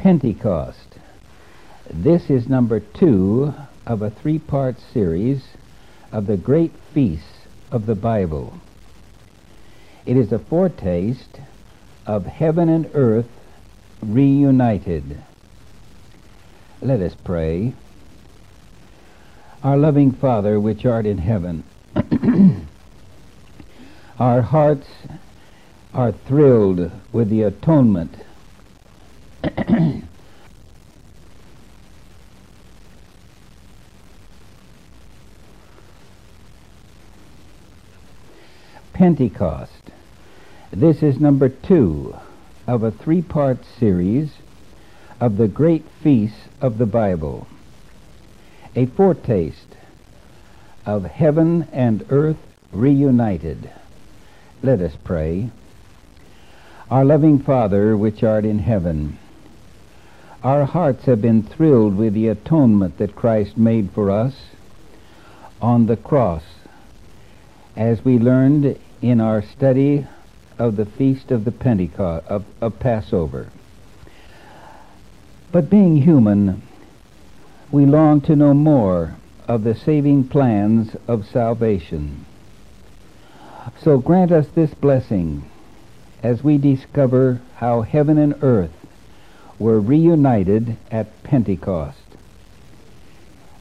Pentecost. This is number two of a three part series of the great feasts of the Bible. It is a foretaste of heaven and earth reunited. Let us pray. Our loving Father, which art in heaven, our hearts are thrilled with the atonement Pentecost. This is number two of a three part series of the great feasts of the Bible. A foretaste of heaven and earth reunited. Let us pray. Our loving Father, which art in heaven, our hearts have been thrilled with the atonement that Christ made for us on the cross, as we learned in our study of the feast of the Pentecost of, of Passover. But being human, we long to know more of the saving plans of salvation. So grant us this blessing as we discover how heaven and earth were reunited at Pentecost.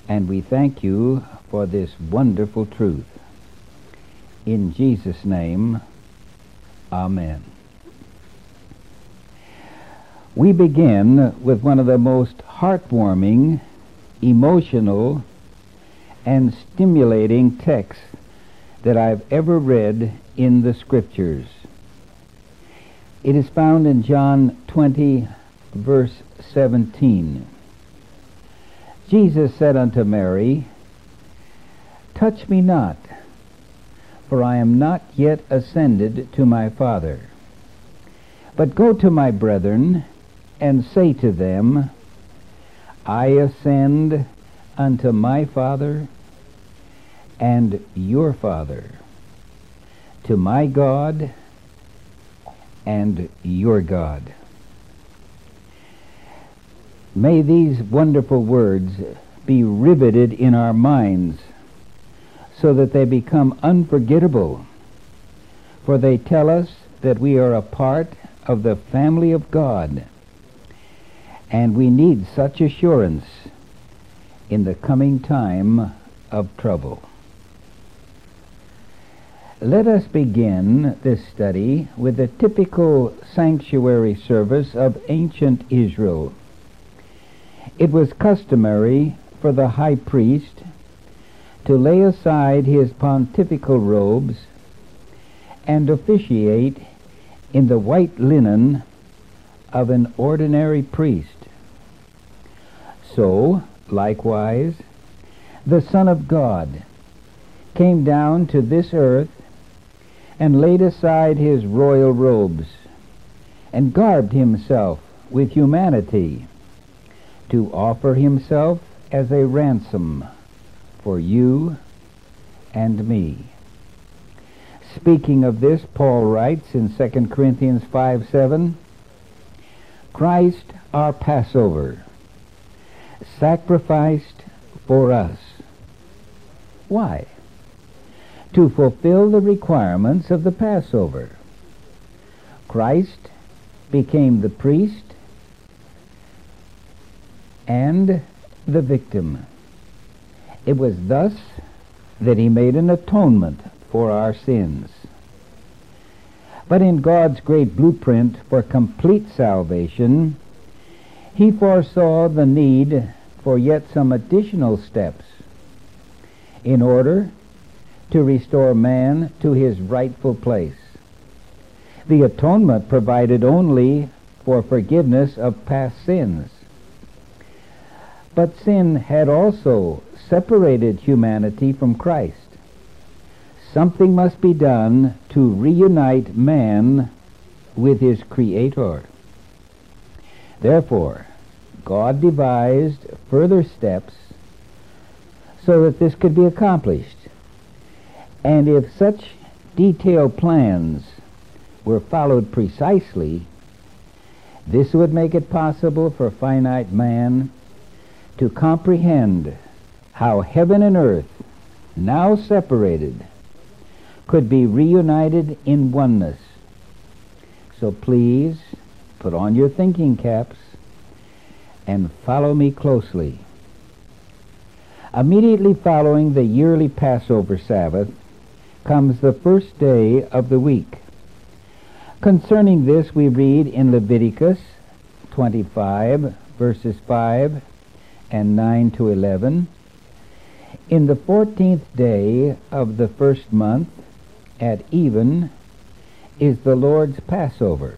And we thank you for this wonderful truth. In Jesus' name, Amen. We begin with one of the most heartwarming, emotional, and stimulating texts that I've ever read in the Scriptures. It is found in John 20, verse 17. Jesus said unto Mary, Touch me not, for I am not yet ascended to my Father. But go to my brethren, and say to them, I ascend unto my Father and your Father, to my God and your God. May these wonderful words be riveted in our minds so that they become unforgettable, for they tell us that we are a part of the family of God, and we need such assurance in the coming time of trouble. Let us begin this study with a typical sanctuary service of ancient Israel. It was customary for the high priest to lay aside his pontifical robes and officiate in the white linen of an ordinary priest. So, likewise, the Son of God came down to this earth and laid aside his royal robes and garbed himself with humanity to offer himself as a ransom for you and me. Speaking of this, Paul writes in 2 Corinthians 5 7, Christ our Passover, sacrificed for us. Why? To fulfill the requirements of the Passover. Christ became the priest and the victim. It was thus that he made an atonement for our sins. But in God's great blueprint for complete salvation, he foresaw the need for yet some additional steps in order to restore man to his rightful place. The atonement provided only for forgiveness of past sins. But sin had also separated humanity from Christ. Something must be done to reunite man with his Creator. Therefore, God devised further steps so that this could be accomplished. And if such detailed plans were followed precisely, This would make it possible for finite man to comprehend how heaven and earth, now separated, could be reunited in oneness. So please put on your thinking caps and follow me closely. Immediately following the yearly Passover Sabbath comes the first day of the week. Concerning this, we read in Leviticus 25, verses 5 and 9 to 11. In the fourteenth day of the first month, at even, is the Lord's Passover.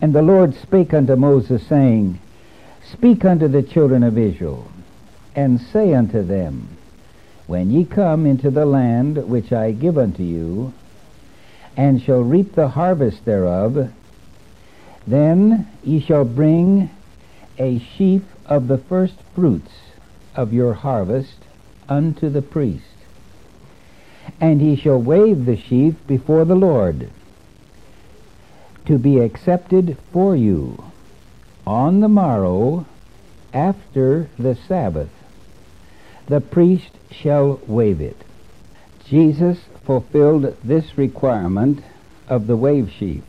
And the Lord spake unto Moses, saying, Speak unto the children of Israel, and say unto them, When ye come into the land which I give unto you, and shall reap the harvest thereof, then ye shall bring a sheaf of the first fruits of your harvest unto the priest. And he shall wave the sheaf before the Lord, to be accepted for you on the morrow after the Sabbath the priest shall wave it. Jesus fulfilled this requirement of the wave sheaf.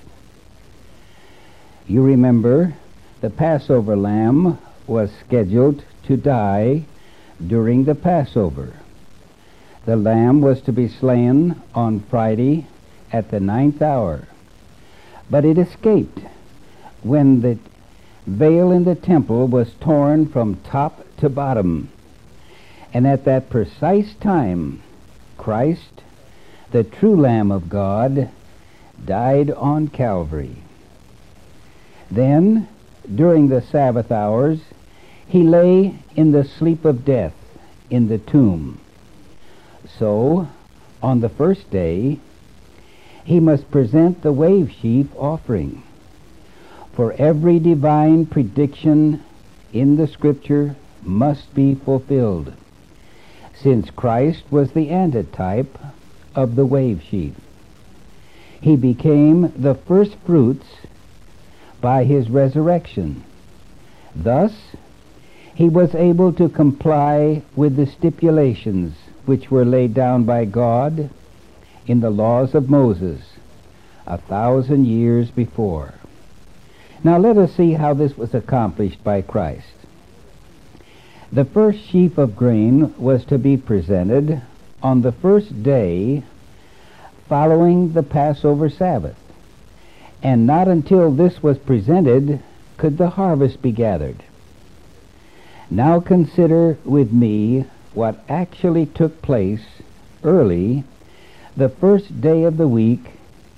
You remember the Passover lamb was scheduled to die during the Passover. The lamb was to be slain on Friday at the ninth hour, but it escaped when the veil in the temple was torn from top to bottom and at that precise time, Christ, the true Lamb of God, died on Calvary. Then, during the Sabbath hours, he lay in the sleep of death in the tomb. So, on the first day, he must present the wave sheaf offering. For every divine prediction in the Scripture must be fulfilled since Christ was the antitype of the wave sheaf. He became the first fruits by his resurrection. Thus, he was able to comply with the stipulations which were laid down by God in the laws of Moses a thousand years before. Now let us see how this was accomplished by Christ. The first sheaf of grain was to be presented on the first day following the Passover Sabbath, and not until this was presented could the harvest be gathered. Now consider with me what actually took place early the first day of the week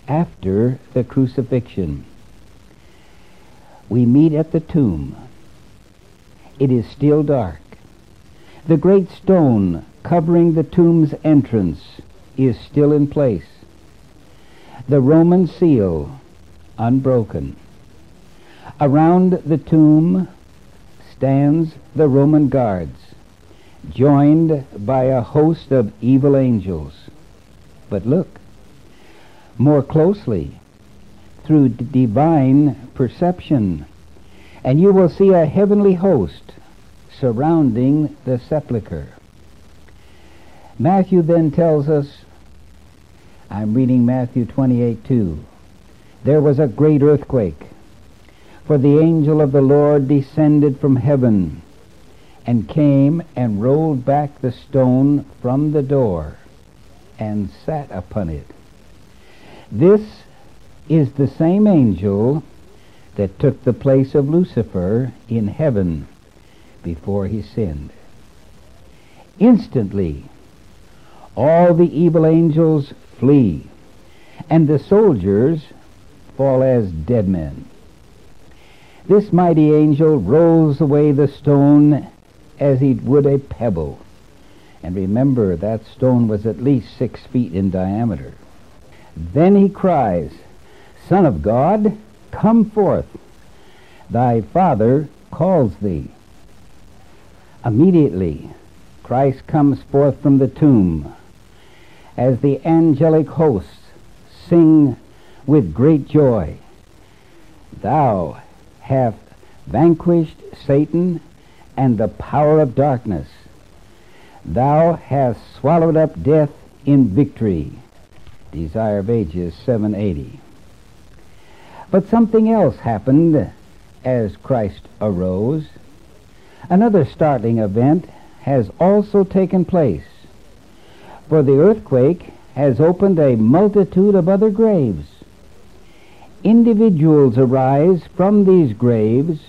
after the crucifixion. We meet at the tomb. It is still dark. The great stone covering the tomb's entrance is still in place. The Roman seal unbroken. Around the tomb stands the Roman guards, joined by a host of evil angels. But look more closely through divine perception and you will see a heavenly host surrounding the sepulchre. Matthew then tells us, I'm reading Matthew 28 2, there was a great earthquake, for the angel of the Lord descended from heaven and came and rolled back the stone from the door and sat upon it. This is the same angel that took the place of Lucifer in heaven before he sinned. Instantly, all the evil angels flee, and the soldiers fall as dead men. This mighty angel rolls away the stone as he would a pebble. And remember, that stone was at least six feet in diameter. Then he cries, Son of God, Come forth, thy Father calls thee. Immediately, Christ comes forth from the tomb as the angelic hosts sing with great joy. Thou hast vanquished Satan and the power of darkness. Thou hast swallowed up death in victory. Desire of Ages 780. But something else happened as Christ arose. Another startling event has also taken place. For the earthquake has opened a multitude of other graves. Individuals arise from these graves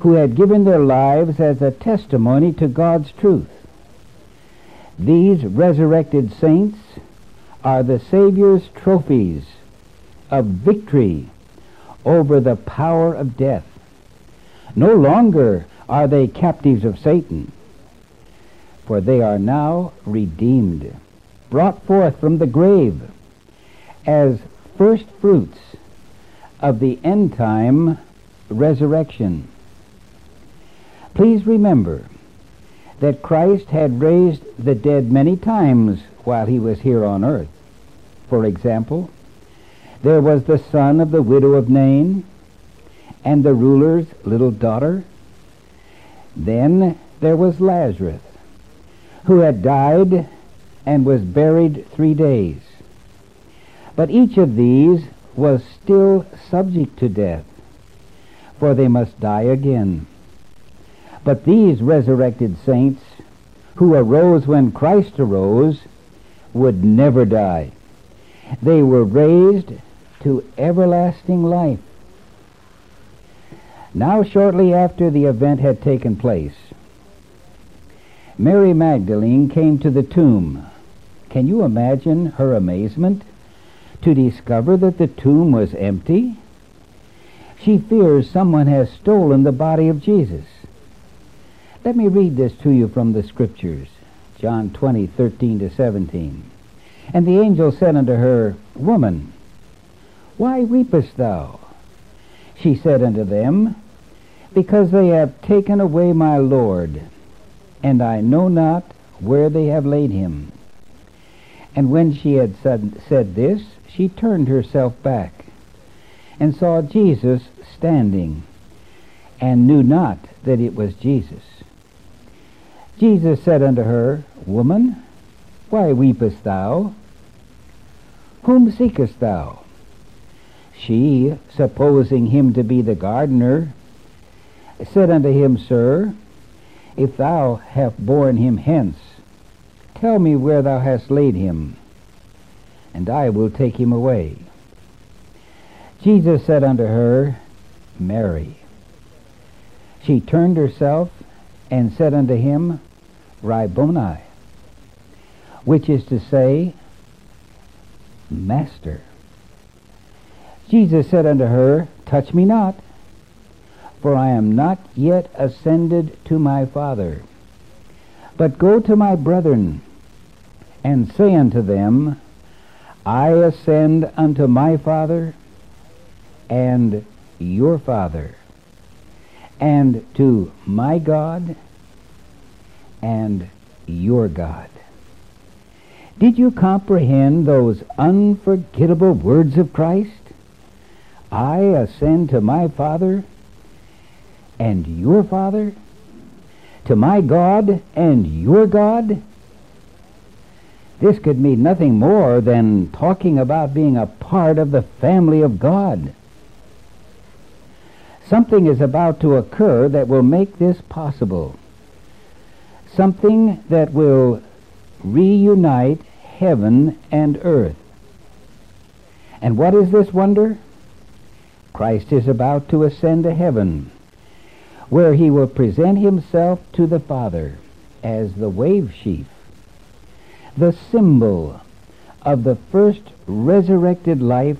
who had given their lives as a testimony to God's truth. These resurrected saints are the Savior's trophies of victory over the power of death. No longer are they captives of Satan, for they are now redeemed, brought forth from the grave as first fruits of the end time resurrection. Please remember that Christ had raised the dead many times while he was here on earth. For example, there was the son of the widow of Nain and the ruler's little daughter. Then there was Lazarus, who had died and was buried three days. But each of these was still subject to death, for they must die again. But these resurrected saints, who arose when Christ arose, would never die. They were raised to everlasting life. Now, shortly after the event had taken place, Mary Magdalene came to the tomb. Can you imagine her amazement to discover that the tomb was empty? She fears someone has stolen the body of Jesus. Let me read this to you from the Scriptures. John 20, 13 to 17. And the angel said unto her, Woman, why weepest thou? She said unto them, Because they have taken away my Lord, and I know not where they have laid him. And when she had said, said this, she turned herself back, and saw Jesus standing, and knew not that it was Jesus. Jesus said unto her, Woman, why weepest thou? Whom seekest thou? She, supposing him to be the gardener, said unto him, Sir, if thou have borne him hence, tell me where thou hast laid him, and I will take him away. Jesus said unto her, Mary. She turned herself and said unto him, Rabboni, which is to say, Master. Jesus said unto her, Touch me not, for I am not yet ascended to my Father. But go to my brethren, and say unto them, I ascend unto my Father and your Father, and to my God and your God. Did you comprehend those unforgettable words of Christ? I ascend to my Father and your Father, to my God and your God. This could mean nothing more than talking about being a part of the family of God. Something is about to occur that will make this possible. Something that will reunite heaven and earth. And what is this wonder? Christ is about to ascend to heaven, where he will present himself to the Father as the wave sheaf, the symbol of the first resurrected life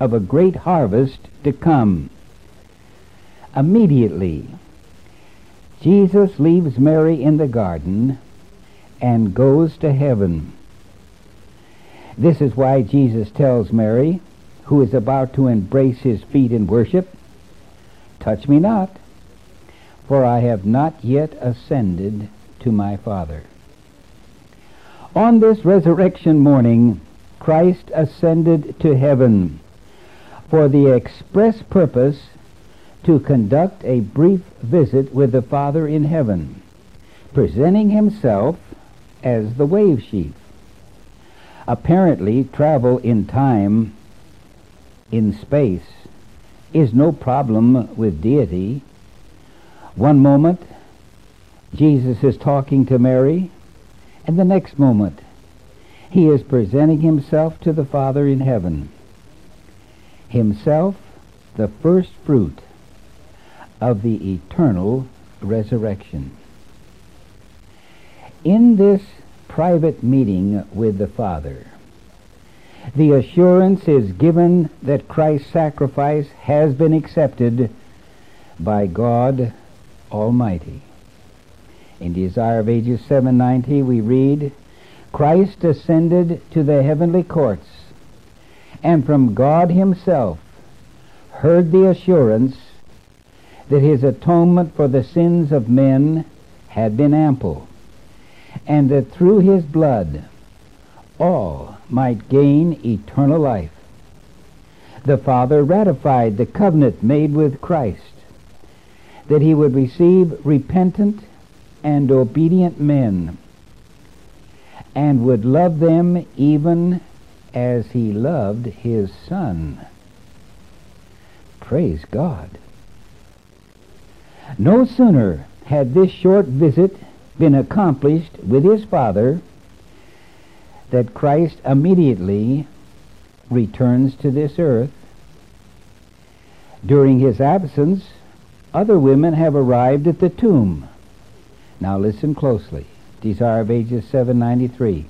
of a great harvest to come. Immediately, Jesus leaves Mary in the garden and goes to heaven. This is why Jesus tells Mary, who is about to embrace his feet in worship, Touch me not, for I have not yet ascended to my Father. On this resurrection morning, Christ ascended to heaven, for the express purpose to conduct a brief visit with the Father in heaven, presenting himself as the wave sheaf. Apparently, travel in time, in space, is no problem with deity. One moment, Jesus is talking to Mary, and the next moment, he is presenting himself to the Father in heaven. Himself, the first fruit of the eternal resurrection. In this private meeting with the Father, the assurance is given that Christ's sacrifice has been accepted by God Almighty. In Desire of Ages 790 we read, Christ ascended to the heavenly courts, and from God himself heard the assurance that his atonement for the sins of men had been ample, and that through his blood all might gain eternal life. The Father ratified the covenant made with Christ, that he would receive repentant and obedient men, and would love them even as he loved his Son. Praise God. No sooner had this short visit been accomplished with his Father that Christ immediately returns to this earth. During his absence, other women have arrived at the tomb. Now listen closely. Desire of Ages 793.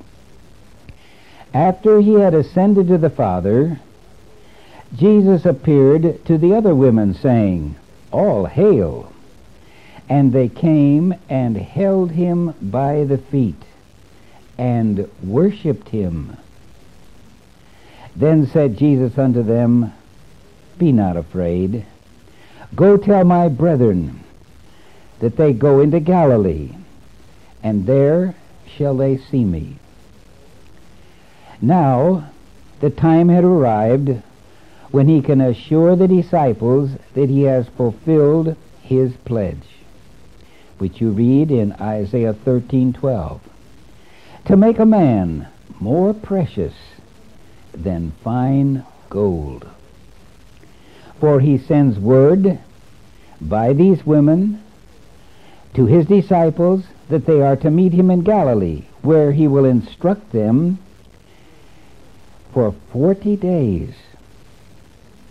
After he had ascended to the Father, Jesus appeared to the other women, saying, All hail! And they came and held him by the feet and worshipped him. Then said Jesus unto them, Be not afraid. Go tell my brethren that they go into Galilee, and there shall they see me. Now the time had arrived when he can assure the disciples that he has fulfilled his pledge, which you read in Isaiah 13:12 to make a man more precious than fine gold. For he sends word by these women to his disciples that they are to meet him in Galilee, where he will instruct them for forty days.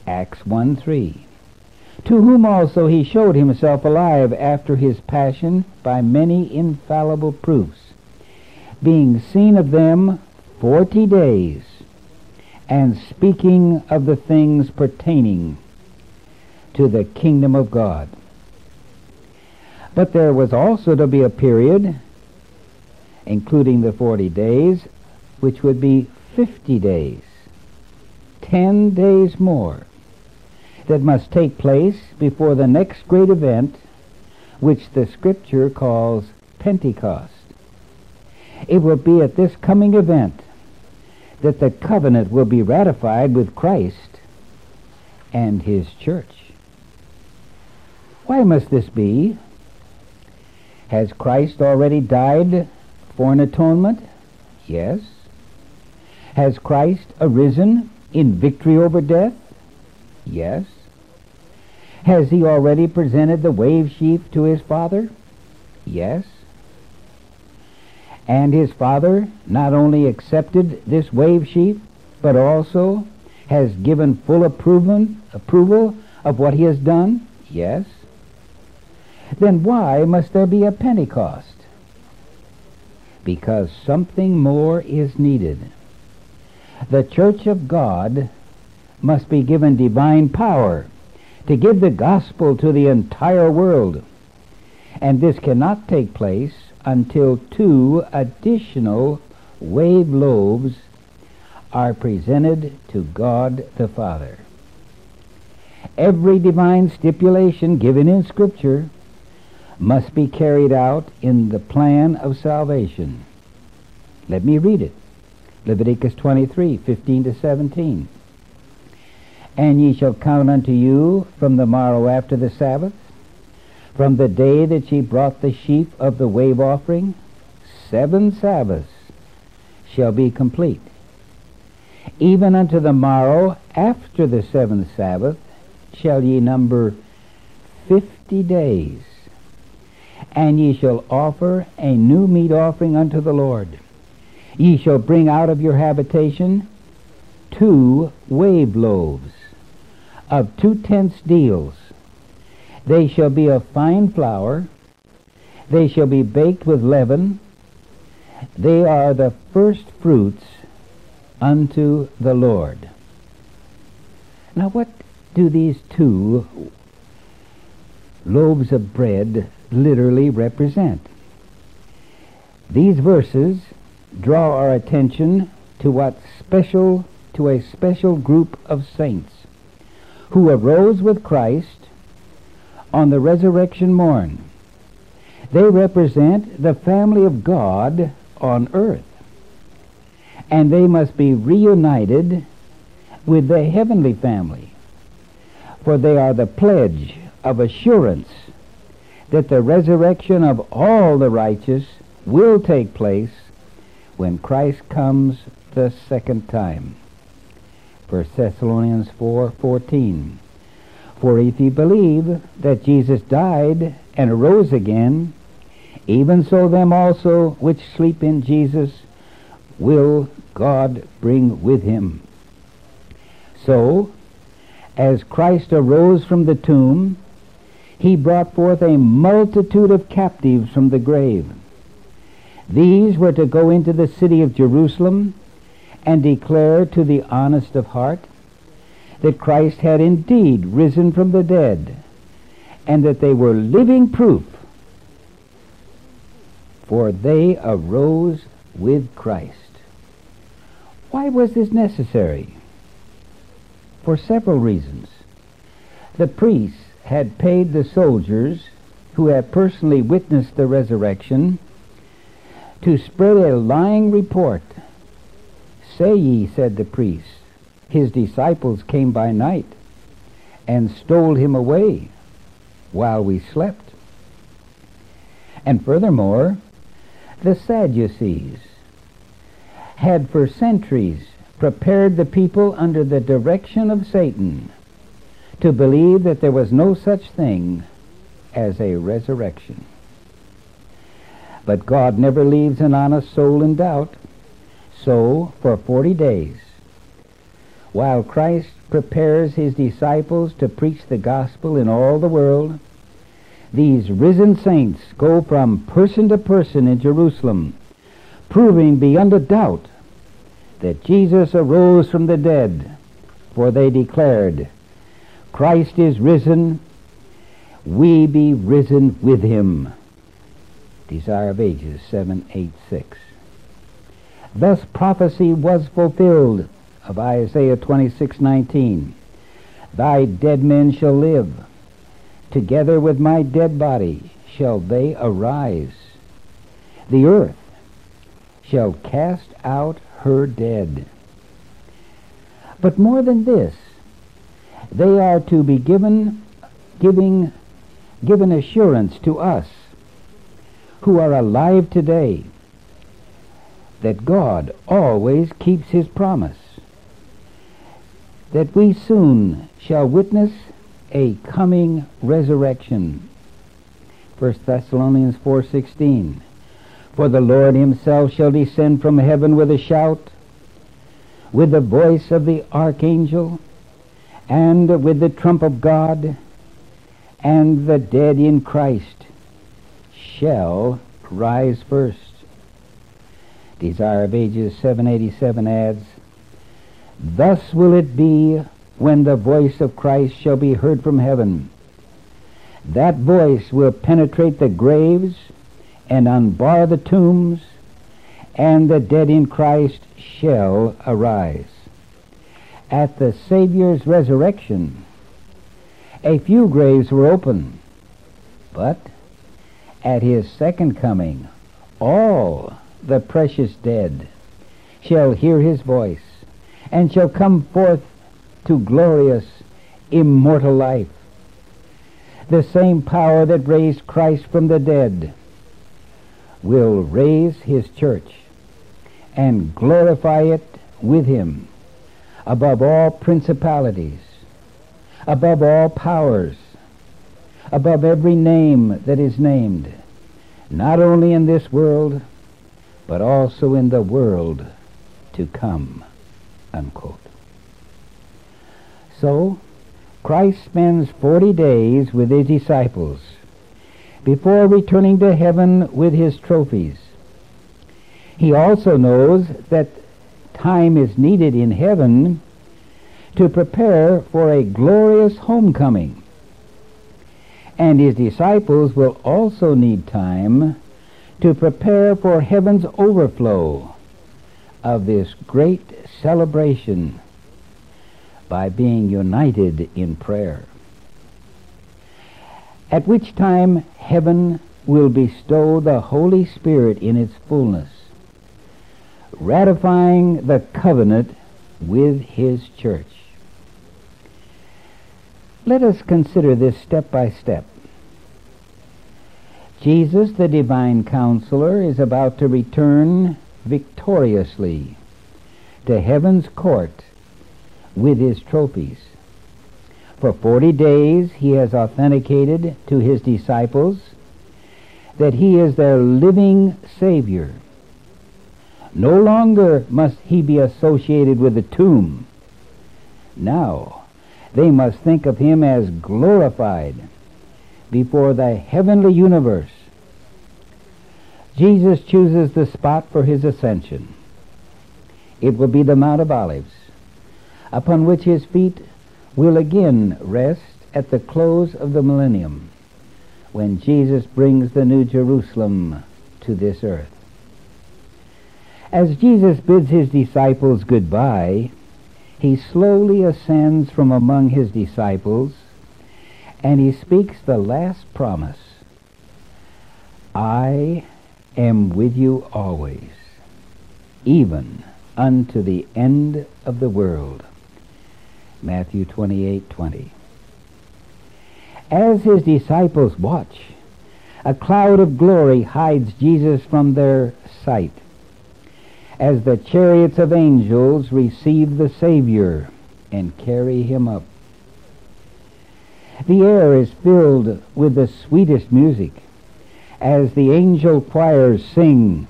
Acts 1 3. To whom also he showed himself alive after his passion by many infallible proofs being seen of them forty days, and speaking of the things pertaining to the kingdom of God. But there was also to be a period, including the forty days, which would be fifty days, ten days more, that must take place before the next great event, which the Scripture calls Pentecost. It will be at this coming event that the covenant will be ratified with Christ and his church. Why must this be? Has Christ already died for an atonement? Yes. Has Christ arisen in victory over death? Yes. Has he already presented the wave sheaf to his Father? Yes. And his father not only accepted this wave sheaf, but also has given full approval, approval of what he has done? Yes. Then why must there be a Pentecost? Because something more is needed. The church of God must be given divine power to give the gospel to the entire world. And this cannot take place until two additional wave loaves are presented to God the Father. Every divine stipulation given in Scripture must be carried out in the plan of salvation. Let me read it. Leviticus 23, 15 to 17. And ye shall count unto you from the morrow after the Sabbath, from the day that ye brought the sheaf of the wave offering, seven Sabbaths shall be complete. Even unto the morrow after the seventh Sabbath shall ye number fifty days. And ye shall offer a new meat offering unto the Lord. Ye shall bring out of your habitation two wave loaves of two tenths deals. They shall be of fine flour. They shall be baked with leaven. They are the first fruits unto the Lord. Now, what do these two loaves of bread literally represent? These verses draw our attention to what special to a special group of saints who arose with Christ on the resurrection morn. They represent the family of God on earth. And they must be reunited with the heavenly family. For they are the pledge of assurance that the resurrection of all the righteous will take place when Christ comes the second time. 1 Thessalonians 4:14. For if ye believe that Jesus died and arose again, even so them also which sleep in Jesus will God bring with him. So, as Christ arose from the tomb, he brought forth a multitude of captives from the grave. These were to go into the city of Jerusalem and declare to the honest of heart that Christ had indeed risen from the dead and that they were living proof, for they arose with Christ. Why was this necessary? For several reasons. The priests had paid the soldiers who had personally witnessed the resurrection to spread a lying report Say ye, said the priests, his disciples came by night and stole him away while we slept. And furthermore, the Sadducees had for centuries prepared the people under the direction of Satan to believe that there was no such thing as a resurrection. But God never leaves an honest soul in doubt. So, for forty days, while Christ prepares his disciples to preach the gospel in all the world, these risen saints go from person to person in Jerusalem, proving beyond a doubt that Jesus arose from the dead, for they declared, Christ is risen, we be risen with him. Desire of Ages 786. Thus prophecy was fulfilled of Isaiah 26:19. Thy dead men shall live, together with my dead body shall they arise. The earth shall cast out her dead. But more than this, they are to be given giving given assurance to us who are alive today that God always keeps his promise, that we soon shall witness a coming resurrection. 1 Thessalonians 4:16 For the Lord himself shall descend from heaven with a shout with the voice of the archangel and with the trump of God and the dead in Christ shall rise first Desire of Ages 787 adds, Thus will it be when the voice of Christ shall be heard from heaven. That voice will penetrate the graves and unbar the tombs, and the dead in Christ shall arise. At the Savior's resurrection, a few graves were open, but at his second coming, all the precious dead shall hear his voice, and shall come forth to glorious, immortal life. The same power that raised Christ from the dead will raise his church and glorify it with him above all principalities, above all powers, above every name that is named, not only in this world, but also in the world to come. Unquote. So, Christ spends 40 days with his disciples before returning to heaven with his trophies. He also knows that time is needed in heaven to prepare for a glorious homecoming. And his disciples will also need time to prepare for heaven's overflow of this great celebration by being united in prayer. At which time heaven will bestow the Holy Spirit in its fullness, ratifying the covenant with his church. Let us consider this step by step. Jesus, the divine counselor, is about to return victoriously to heaven's court with his trophies. For forty days he has authenticated to his disciples that he is their living Savior. No longer must he be associated with the tomb. Now they must think of him as glorified before the heavenly universe. Jesus chooses the spot for his ascension. It will be the Mount of Olives, upon which his feet will again rest at the close of the millennium, when Jesus brings the New Jerusalem to this earth. As Jesus bids his disciples goodbye, he slowly ascends from among his disciples and he speaks the last promise I am with you always, even unto the end of the world. Matthew 28:20. As his disciples watch, a cloud of glory hides Jesus from their sight. As the chariots of angels receive the Savior and carry him up. The air is filled with the sweetest music as the angel choirs sing.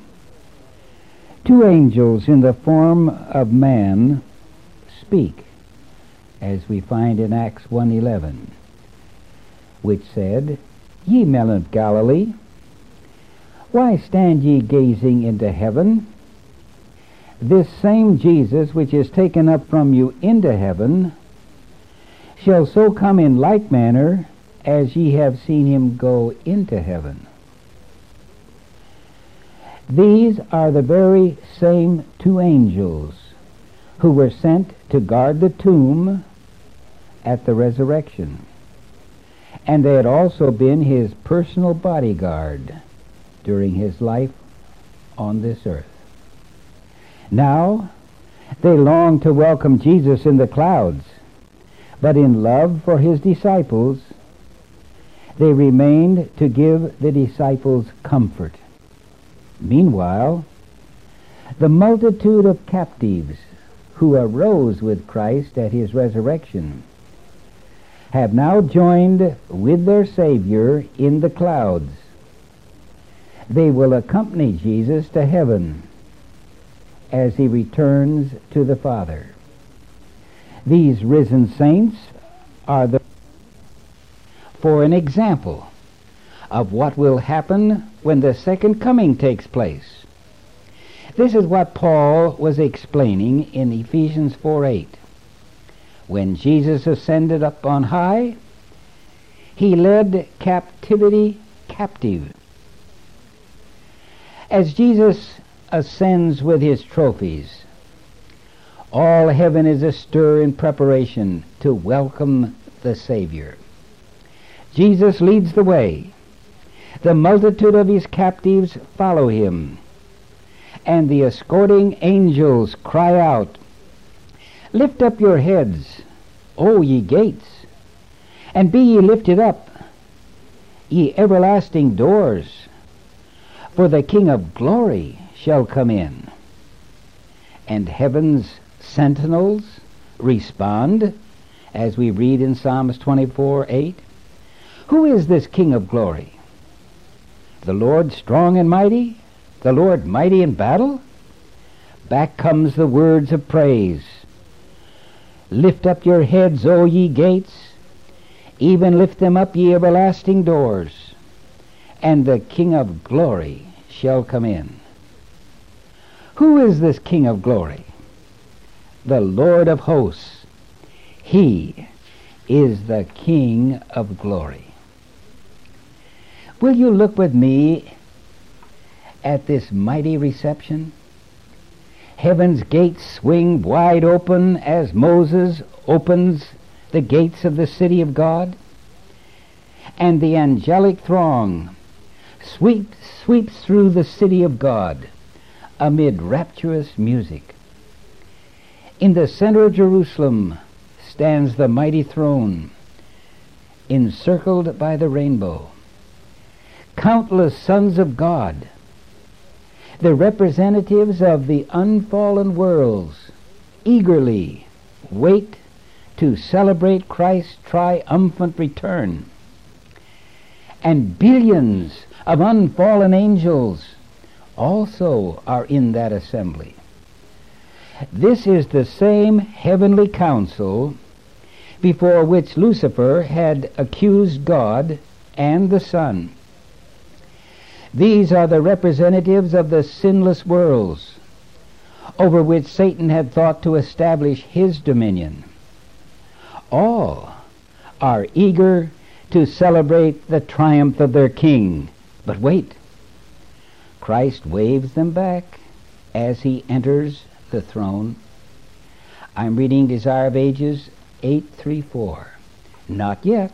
Two angels in the form of man speak, as we find in Acts 1.11, which said, Ye men of Galilee, why stand ye gazing into heaven? This same Jesus which is taken up from you into heaven shall so come in like manner as ye have seen him go into heaven. These are the very same two angels who were sent to guard the tomb at the resurrection. And they had also been his personal bodyguard during his life on this earth. Now, they long to welcome Jesus in the clouds but in love for his disciples, they remained to give the disciples comfort. Meanwhile, the multitude of captives who arose with Christ at his resurrection have now joined with their Savior in the clouds. They will accompany Jesus to heaven as he returns to the Father. These risen saints are the for an example of what will happen when the second coming takes place. This is what Paul was explaining in Ephesians 4:8. When Jesus ascended up on high, he led captivity captive. As Jesus ascends with his trophies, all heaven is astir in preparation to welcome the Savior. Jesus leads the way. The multitude of his captives follow him. And the escorting angels cry out, Lift up your heads, O ye gates, and be ye lifted up, ye everlasting doors, for the King of glory shall come in. And heaven's sentinels respond, as we read in Psalms 24 8. Who is this King of glory? The Lord strong and mighty? The Lord mighty in battle? Back comes the words of praise. Lift up your heads, O ye gates, even lift them up, ye everlasting doors, and the King of glory shall come in. Who is this King of glory? The Lord of hosts. He is the King of glory. Will you look with me at this mighty reception? Heaven's gates swing wide open as Moses opens the gates of the city of God, and the angelic throng sweeps, sweeps through the city of God amid rapturous music. In the center of Jerusalem stands the mighty throne, encircled by the rainbow. Countless sons of God the representatives of the unfallen worlds eagerly wait to celebrate Christ's triumphant return. And billions of unfallen angels also are in that assembly. This is the same heavenly council before which Lucifer had accused God and the Son. These are the representatives of the sinless worlds over which Satan had thought to establish his dominion. All are eager to celebrate the triumph of their king. But wait. Christ waves them back as he enters the throne. I'm reading Desire of Ages 834. Not yet.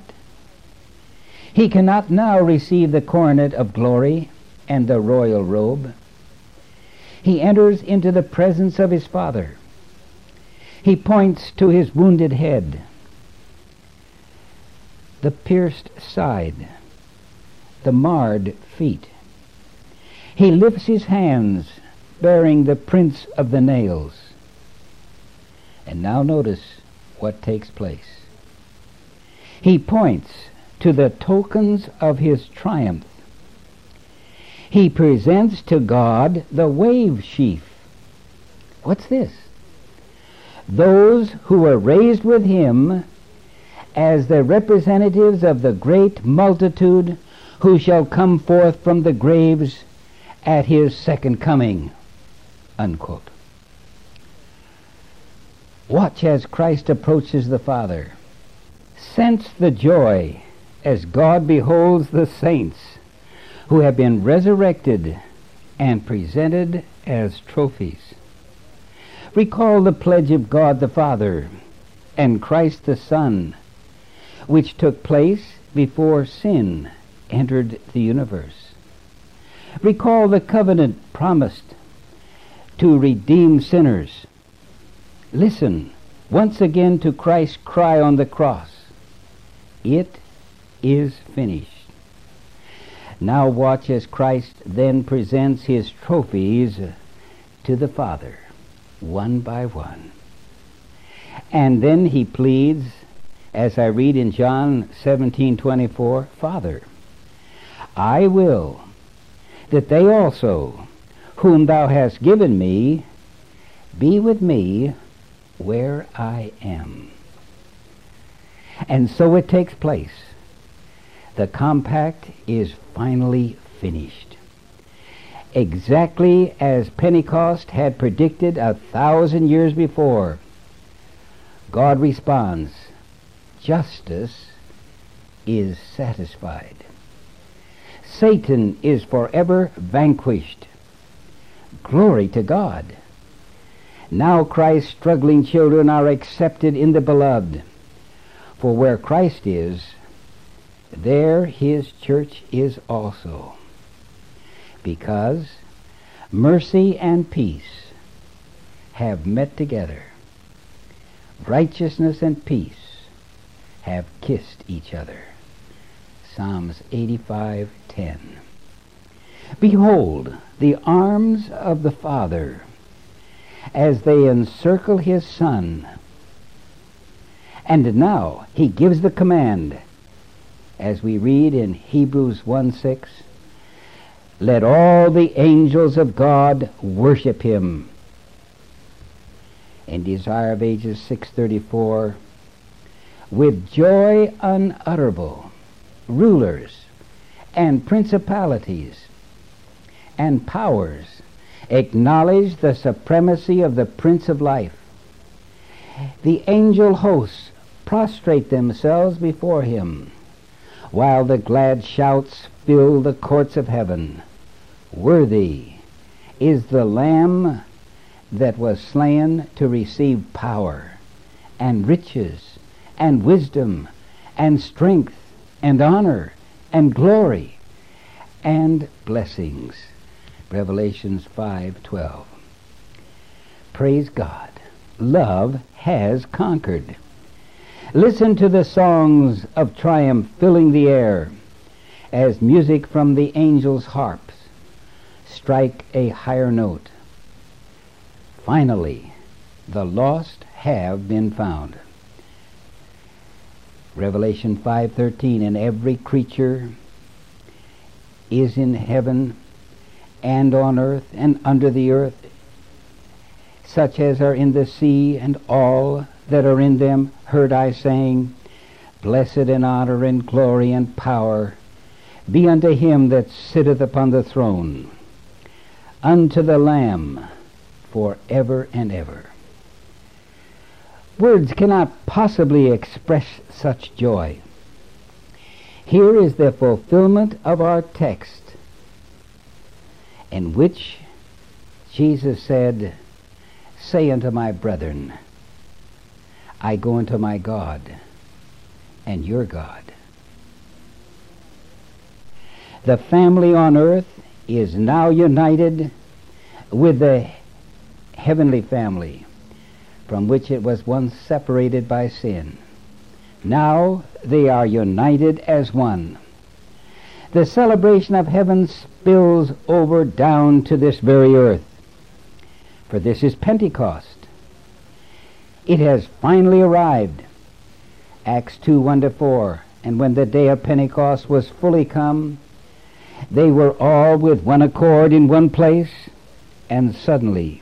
He cannot now receive the coronet of glory and the royal robe. He enters into the presence of his Father. He points to his wounded head, the pierced side, the marred feet. He lifts his hands, bearing the prints of the nails. And now notice what takes place. He points to the tokens of his triumph. He presents to God the wave sheaf. What's this? Those who were raised with him as the representatives of the great multitude who shall come forth from the graves at his second coming. Unquote. Watch as Christ approaches the Father. Sense the joy as God beholds the saints who have been resurrected and presented as trophies. Recall the pledge of God the Father and Christ the Son, which took place before sin entered the universe. Recall the covenant promised to redeem sinners. Listen once again to Christ's cry on the cross. It is finished. Now watch as Christ then presents his trophies to the Father, one by one. And then he pleads, as I read in John 17:24, Father, I will that they also, whom thou hast given me, be with me where I am. And so it takes place the compact is finally finished. Exactly as Pentecost had predicted a thousand years before, God responds, justice is satisfied. Satan is forever vanquished. Glory to God. Now Christ's struggling children are accepted in the beloved. For where Christ is, there his church is also. Because mercy and peace have met together. Righteousness and peace have kissed each other. Psalms 85:10. Behold the arms of the Father as they encircle his Son. And now he gives the command, as we read in Hebrews 1 6, let all the angels of God worship him. In Desire of Ages 634, with joy unutterable, rulers and principalities and powers acknowledge the supremacy of the Prince of Life. The angel hosts prostrate themselves before him, while the glad shouts fill the courts of heaven. Worthy is the Lamb that was slain to receive power and riches and wisdom and strength and honor and glory and blessings. Revelations 5:12. Praise God. Love has conquered. Listen to the songs of triumph filling the air as music from the angels' harps strike a higher note. Finally, the lost have been found. Revelation 5:13 and every creature is in heaven and on earth and under the earth such as are in the sea and all that are in them heard I saying blessed and honor and glory and power be unto him that sitteth upon the throne unto the lamb for ever and ever words cannot possibly express such joy here is the fulfillment of our text in which Jesus said, Say unto my brethren, I go unto my God and your God. The family on earth is now united with the heavenly family from which it was once separated by sin. Now they are united as one. The celebration of heaven spills over down to this very earth. For this is Pentecost. It has finally arrived. Acts 2 1 to 4. And when the day of Pentecost was fully come, they were all with one accord in one place, and suddenly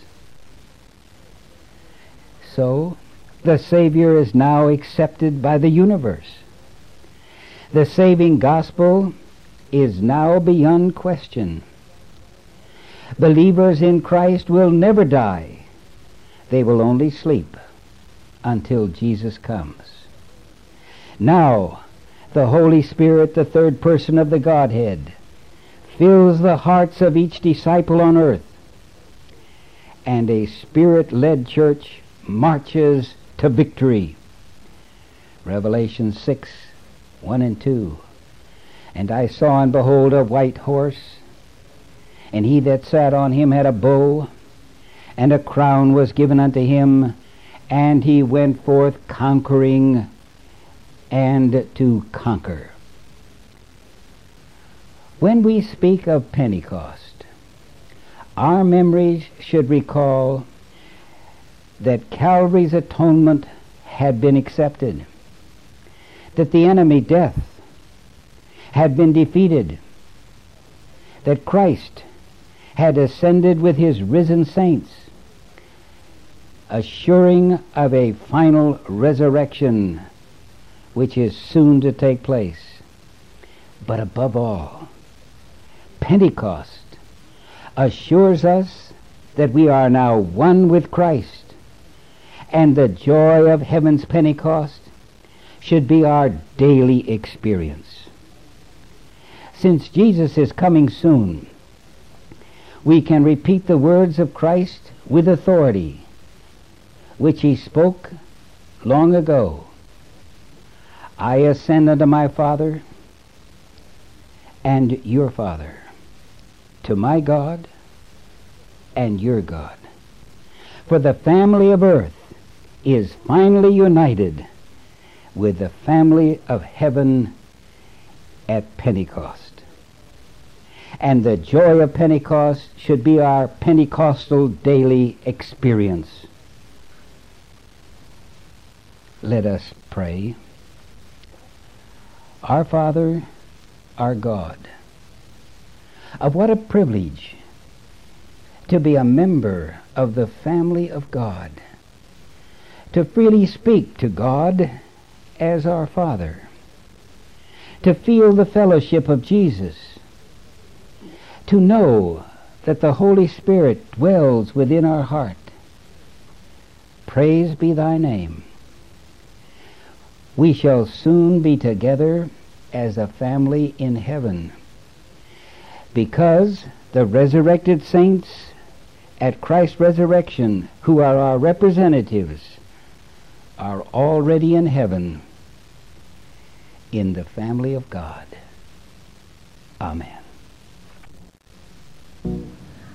So, the Savior is now accepted by the universe. The saving gospel is now beyond question. Believers in Christ will never die. They will only sleep until Jesus comes. Now, the Holy Spirit, the third person of the Godhead, fills the hearts of each disciple on earth, and a Spirit-led church marches to victory. Revelation 6, 1 and 2. And I saw and behold a white horse, and he that sat on him had a bow, and a crown was given unto him, and he went forth conquering and to conquer. When we speak of Pentecost, our memories should recall that Calvary's atonement had been accepted, that the enemy, death, had been defeated, that Christ had ascended with his risen saints, assuring of a final resurrection which is soon to take place. But above all, Pentecost assures us that we are now one with Christ, and the joy of heaven's Pentecost should be our daily experience. Since Jesus is coming soon, we can repeat the words of Christ with authority, which he spoke long ago. I ascend unto my Father and your Father, to my God and your God. For the family of earth is finally united with the family of heaven at Pentecost. And the joy of Pentecost should be our Pentecostal daily experience. Let us pray. Our Father, our God, of what a privilege to be a member of the family of God, to freely speak to God as our Father, to feel the fellowship of Jesus, to know that the Holy Spirit dwells within our heart. Praise be thy name. We shall soon be together as a family in heaven because the resurrected saints at Christ's resurrection, who are our representatives, are already in heaven in the family of God. Amen.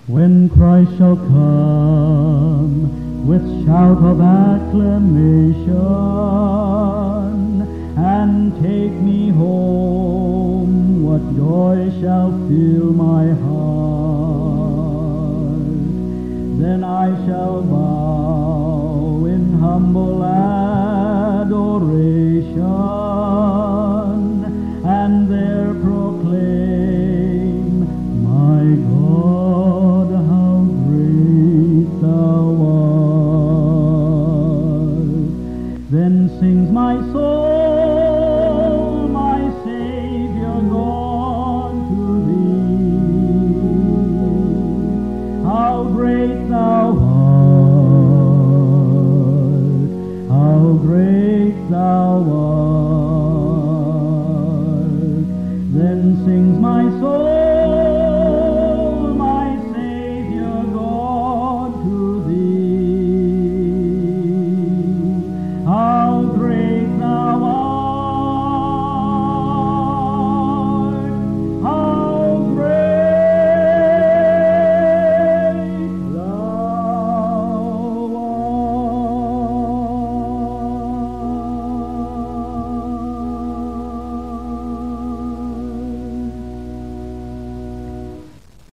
When Christ shall come with shout of acclamation and take me home, what joy shall fill my heart? Then I shall bow humble adoration.